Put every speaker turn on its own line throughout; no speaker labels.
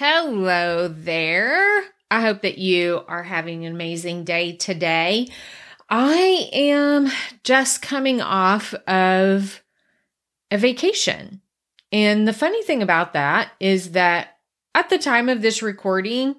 Hello there. I hope that you are having an amazing day today. I am just coming off of a vacation. And the funny thing about that is that at the time of this recording,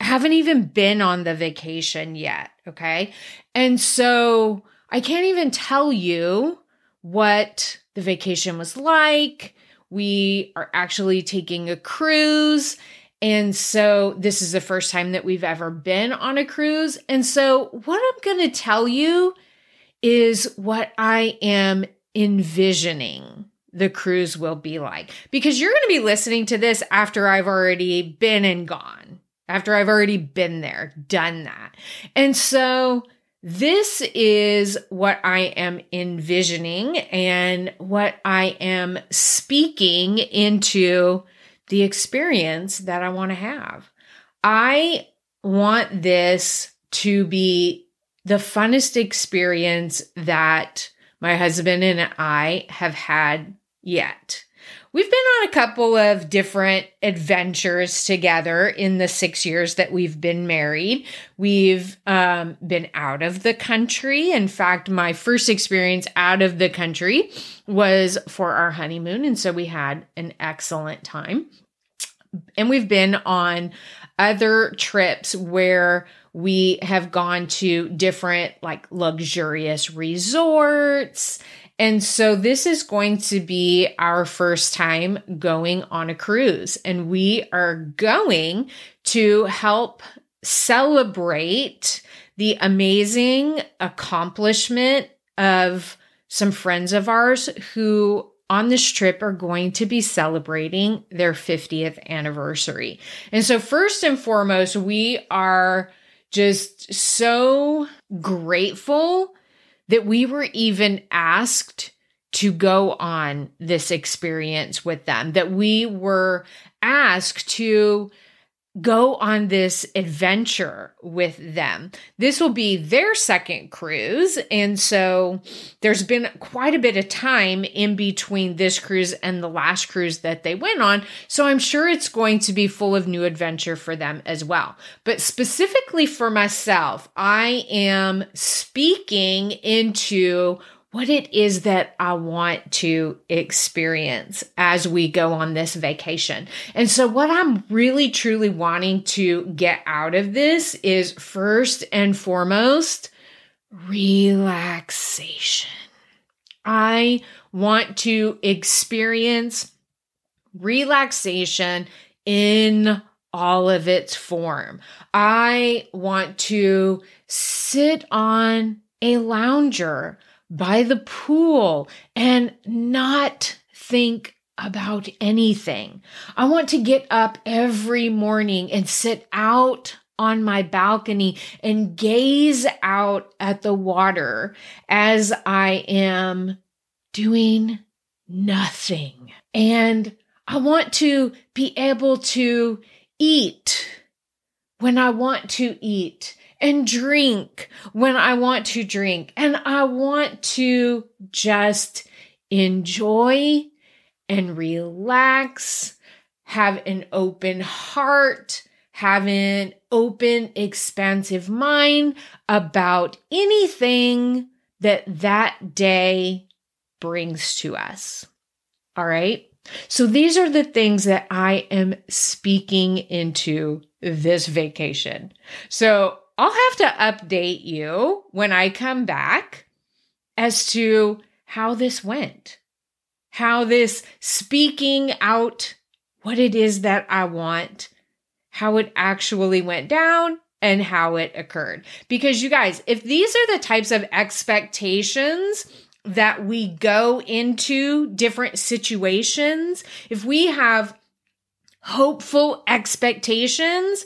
I haven't even been on the vacation yet. Okay. And so I can't even tell you what the vacation was like. We are actually taking a cruise and so this is the first time that we've ever been on a cruise. And so what I'm going to tell you is what I am envisioning the cruise will be like. Because you're going to be listening to this after I've already been and gone, after I've already been there, done that. And so this is what I am envisioning and what I am speaking into the experience that I want to have. I want this to be the funnest experience that my husband and I have had yet. We've been on a couple of different adventures together in the six years that we've been married. We've um, been out of the country. In fact, my first experience out of the country was for our honeymoon. And so we had an excellent time and we've been on other trips where we have gone to different like luxurious resorts. And so this is going to be our first time going on a cruise and we are going to help celebrate the amazing accomplishment of some friends of ours who on this trip are going to be celebrating their 50th anniversary. And so, first and foremost, we are just so grateful that we were even asked to go on this experience with them, that we were asked to go on this adventure with them. This will be their second cruise. And so there's been quite a bit of time in between this cruise and the last cruise that they went on. So I'm sure it's going to be full of new adventure for them as well. But specifically for myself, I am speaking into what it is that I want to experience as we go on this vacation. And so, what I'm really truly wanting to get out of this is first and foremost, relaxation. I want to experience relaxation in all of its form. I want to sit on a lounger by the pool and not think about anything. I want to get up every morning and sit out on my balcony and gaze out at the water as I am doing nothing. And I want to be able to eat when I want to eat and drink when I want to drink. And I want to just enjoy and relax, have an open heart, have an open, expansive mind about anything that that day brings to us. All right. So these are the things that I am speaking into this vacation. So I'll have to update you when I come back as to how this went, how this speaking out what it is that I want, how it actually went down, and how it occurred. Because you guys, if these are the types of expectations that we go into different situations, if we have hopeful expectations,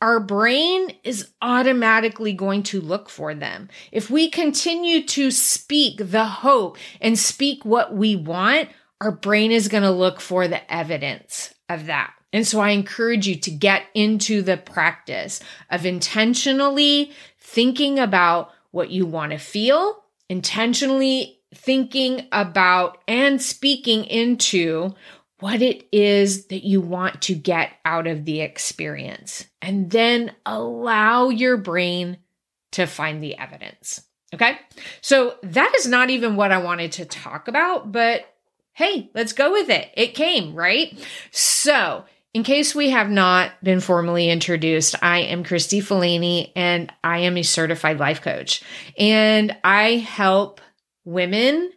our brain is automatically going to look for them. If we continue to speak the hope and speak what we want, our brain is going to look for the evidence of that. And so I encourage you to get into the practice of intentionally thinking about what you want to feel, intentionally thinking about and speaking into what it is that you want to get out of the experience, and then allow your brain to find the evidence. Okay. So that is not even what I wanted to talk about, but hey, let's go with it. It came, right? So, in case we have not been formally introduced, I am Kristi Falany and I am a certified life coach. And I help women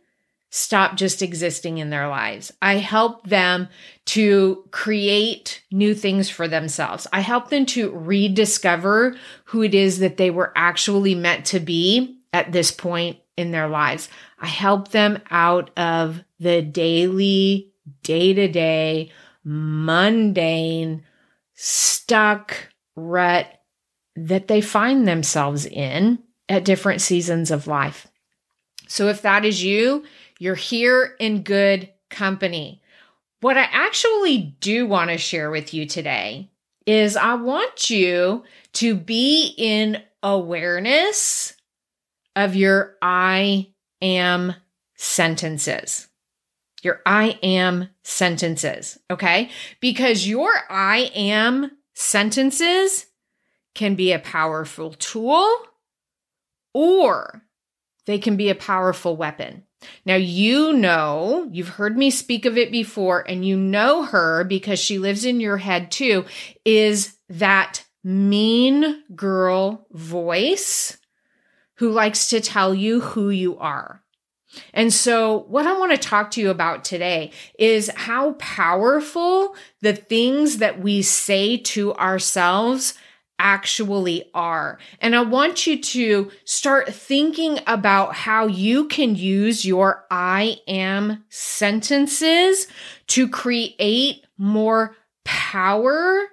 stop just existing in their lives. I help them to create new things for themselves. I help them to rediscover who it is that they were actually meant to be at this point in their lives. I help them out of the daily, day to day, mundane, stuck rut that they find themselves in at different seasons of life. So if that is you, you're here in good company. What I actually do want to share with you today is I want you to be in awareness of your I am sentences. Your I am sentences, okay? Because your I am sentences can be a powerful tool or they can be a powerful weapon. Now, you know, you've heard me speak of it before, and you know her because she lives in your head too, is that mean girl voice who likes to tell you who you are. And so, what I want to talk to you about today is how powerful the things that we say to ourselves actually are. And I want you to start thinking about how you can use your I am sentences to create more power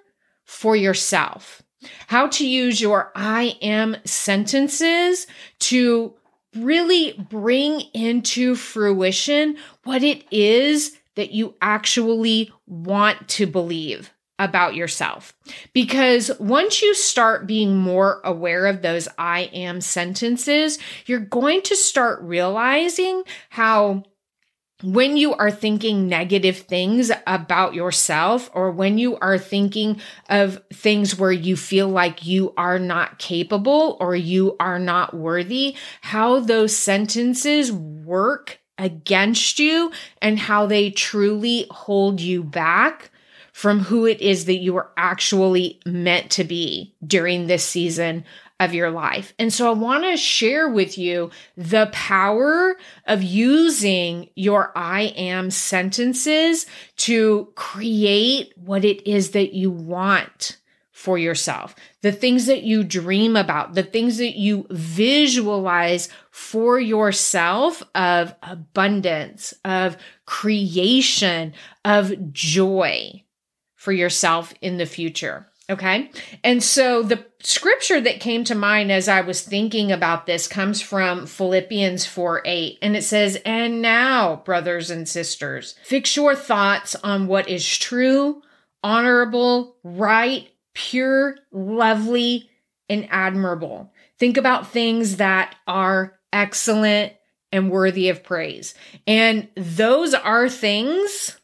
for yourself. How to use your I am sentences to really bring into fruition what it is that you actually want to believe about yourself. Because once you start being more aware of those I am sentences, you're going to start realizing how when you are thinking negative things about yourself, or when you are thinking of things where you feel like you are not capable or you are not worthy, how those sentences work against you and how they truly hold you back from who it is that you are actually meant to be during this season of your life. And so I want to share with you the power of using your I am sentences to create what it is that you want for yourself, the things that you dream about, the things that you visualize for yourself of abundance, of creation, of joy for yourself in the future. Okay. And so the scripture that came to mind as I was thinking about this comes from Philippians 4 8. And it says, And now, brothers and sisters, fix your thoughts on what is true, honorable, right, pure, lovely, and admirable. Think about things that are excellent and worthy of praise. And those are things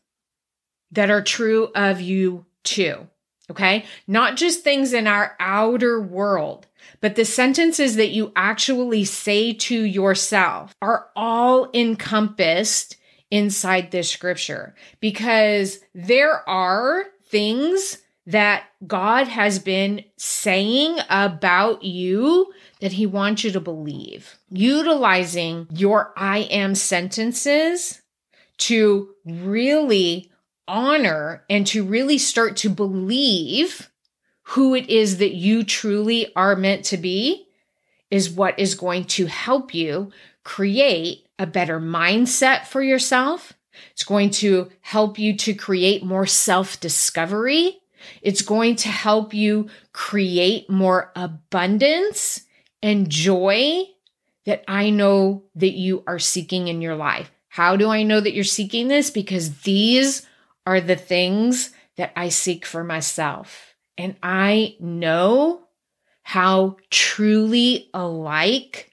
that are true of you too. Okay. Not just things in our outer world, but the sentences that you actually say to yourself are all encompassed inside this scripture because there are things that God has been saying about you that he wants you to believe. Utilizing your I am sentences to really honor and to really start to believe who it is that you truly are meant to be is what is going to help you create a better mindset for yourself, It's going to help you to create more self discovery. It's going to help you create more abundance and joy that I know that you are seeking in your life. How do I know that you're seeking this? Because these are the things that I seek for myself. And I know how truly alike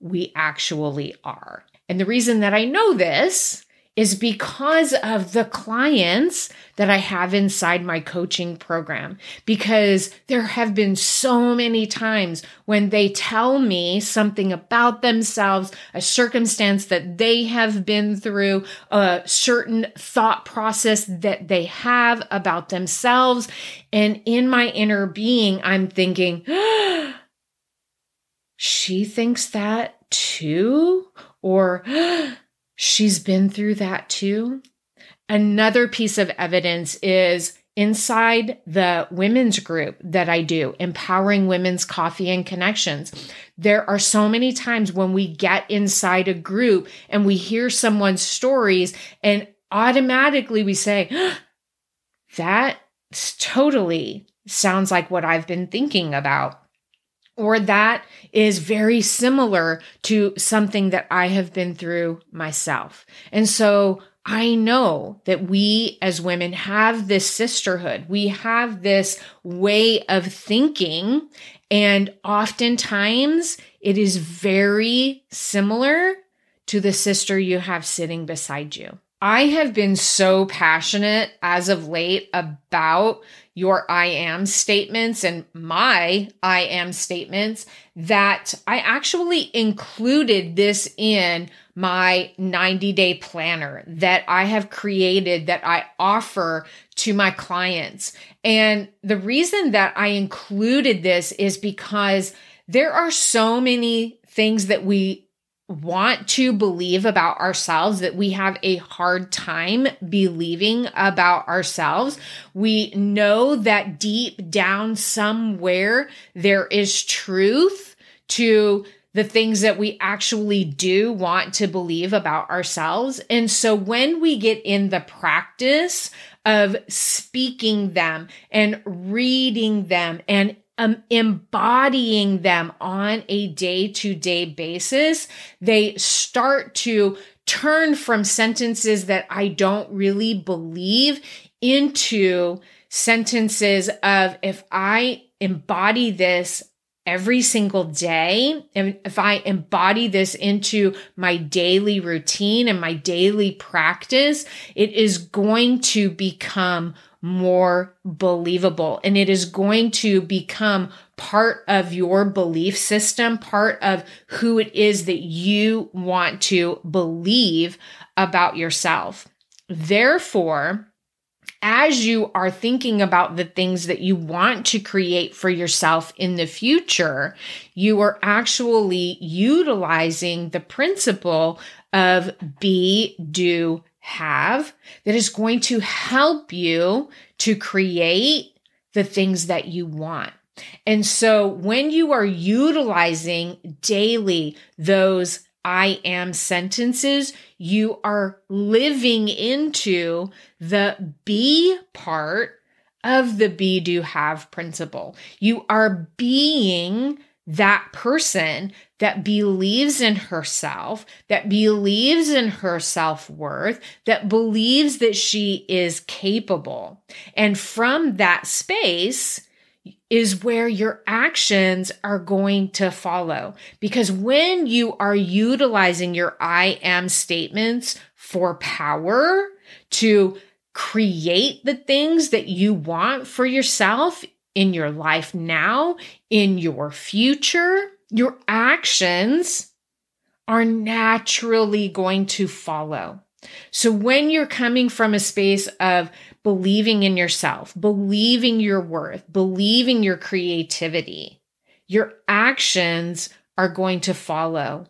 we actually are. And the reason that I know this is because of the clients that I have inside my coaching program. Because there have been so many times when they tell me something about themselves, a circumstance that they have been through, a certain thought process that they have about themselves. And in my inner being, I'm thinking, she thinks that too? Or, oh, she's been through that too. Another piece of evidence is inside the women's group that I do, Empowering Women's Coffee and Connections. There are so many times when we get inside a group and we hear someone's stories and automatically we say, that totally sounds like what I've been thinking about or that is very similar to something that I have been through myself. And so I know that we as women have this sisterhood. We have this way of thinking. And oftentimes it is very similar to the sister you have sitting beside you. I have been so passionate as of late about your I am statements and my I am statements that I actually included this in my 90 day planner that I have created that I offer to my clients. And the reason that I included this is because there are so many things that we want to believe about ourselves that we have a hard time believing about ourselves. We know that deep down somewhere there is truth to the things that we actually do want to believe about ourselves. And so when we get in the practice of speaking them and reading them and um, embodying them on a day to day basis, they start to turn from sentences that I don't really believe into sentences of if I embody this every single day, and if I embody this into my daily routine and my daily practice, it is going to become more believable and it is going to become part of your belief system, part of who it is that you want to believe about yourself. Therefore, as you are thinking about the things that you want to create for yourself in the future, you are actually utilizing the principle of be, do, have that is going to help you to create the things that you want. And so when you are utilizing daily those I am sentences, you are living into the be part of the be do have principle. You are being that person that believes in herself, that believes in her self worth, that believes that she is capable. And from that space, is where your actions are going to follow. Because when you are utilizing your I am statements for power to create the things that you want for yourself in your life now, in your future, your actions are naturally going to follow. So when you're coming from a space of believing in yourself, believing your worth, believing your creativity, your actions are going to follow.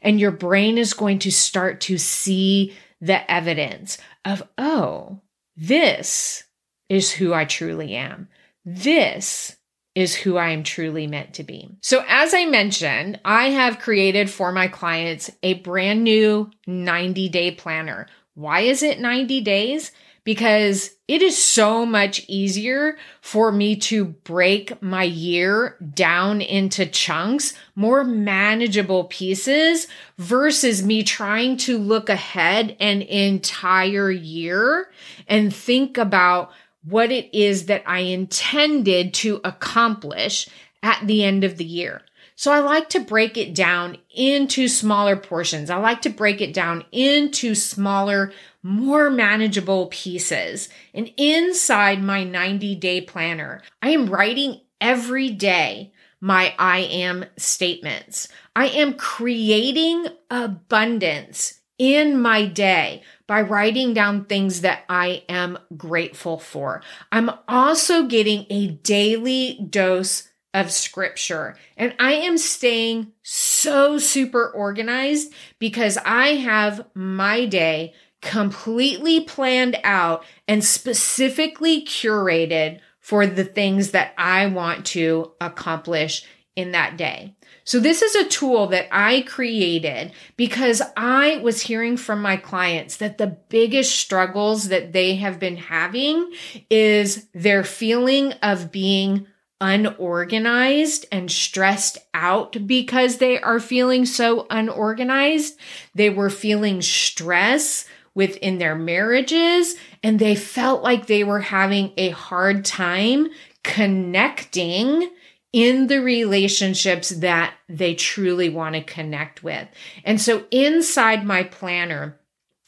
And your brain is going to start to see the evidence of, oh, this is who I truly am. This is who I am truly meant to be. So, as I mentioned, I have created for my clients a brand new 90 day planner Why is it 90 days? Because it is so much easier for me to break my year down into chunks, more manageable pieces versus me trying to look ahead an entire year and think about what it is that I intended to accomplish at the end of the year. So I like to break it down into smaller portions. I like to break it down into smaller, more manageable pieces. And inside my 90 day planner, I am writing every day my I am statements. I am creating abundance in my day by writing down things that I am grateful for. I'm also getting a daily dose of scripture. And I am staying so super organized because I have my day completely planned out and specifically curated for the things that I want to accomplish in that day. So this is a tool that I created because I was hearing from my clients that the biggest struggles that they have been having is their feeling of being unorganized and stressed out because they are feeling so unorganized. They were feeling stress within their marriages and they felt like they were having a hard time connecting in the relationships that they truly want to connect with. And so inside my planner,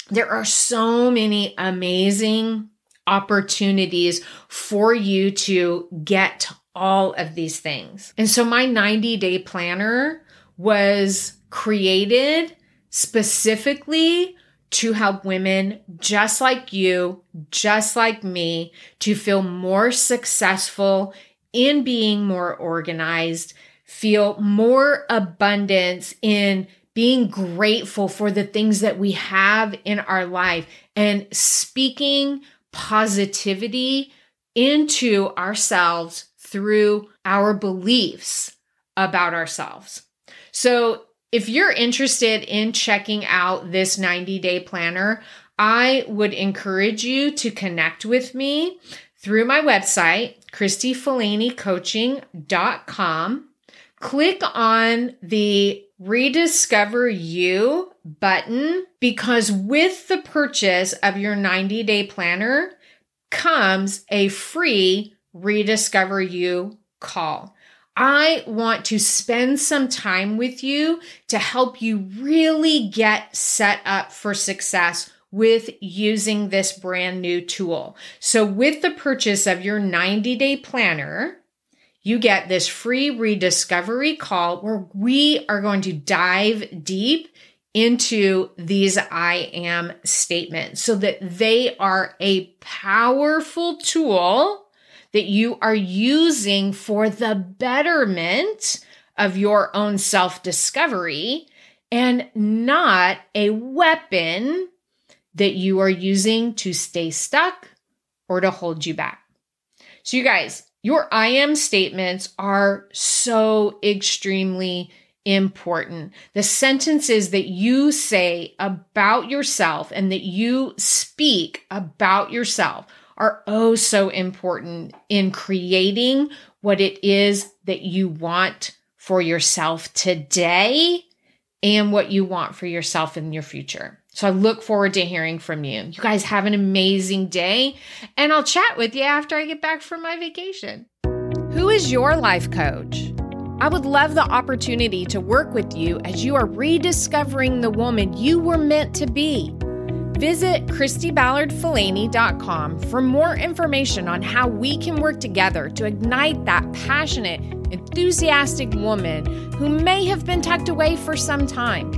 there are so many amazing opportunities for you to get all of these things. And so my 90 day planner was created specifically to help women just like you, just like me, to feel more successful in being more organized, feel more abundance in being grateful for the things that we have in our life and speaking positivity into ourselves through our beliefs about ourselves. So, if you're interested in checking out this 90 day planner, I would encourage you to connect with me through my website, KristiFalanyCoaching.com. Click on the Rediscover You button because with the purchase of your 90 day planner comes a free rediscover you call. I want to spend some time with you to help you really get set up for success with using this brand new tool. So, with the purchase of your 90 day planner, you get this free rediscovery call where we are going to dive deep into these I am statements so that they are a powerful tool that you are using for the betterment of your own self discovery and not a weapon that you are using to stay stuck or to hold you back. So, you guys, your I am statements are so extremely important. The sentences that you say about yourself and that you speak about yourself are oh so important in creating what it is that you want for yourself today and what you want for yourself in your future. So I look forward to hearing from you. You guys have an amazing day, and I'll chat with you after I get back from my vacation. Who is your life coach? I would love the opportunity to work with you as you are rediscovering the woman you were meant to be. Visit KristiBallardFalany.com for more information on how we can work together to ignite that passionate, enthusiastic woman who may have been tucked away for some time.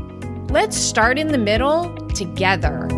Let's start in the middle together.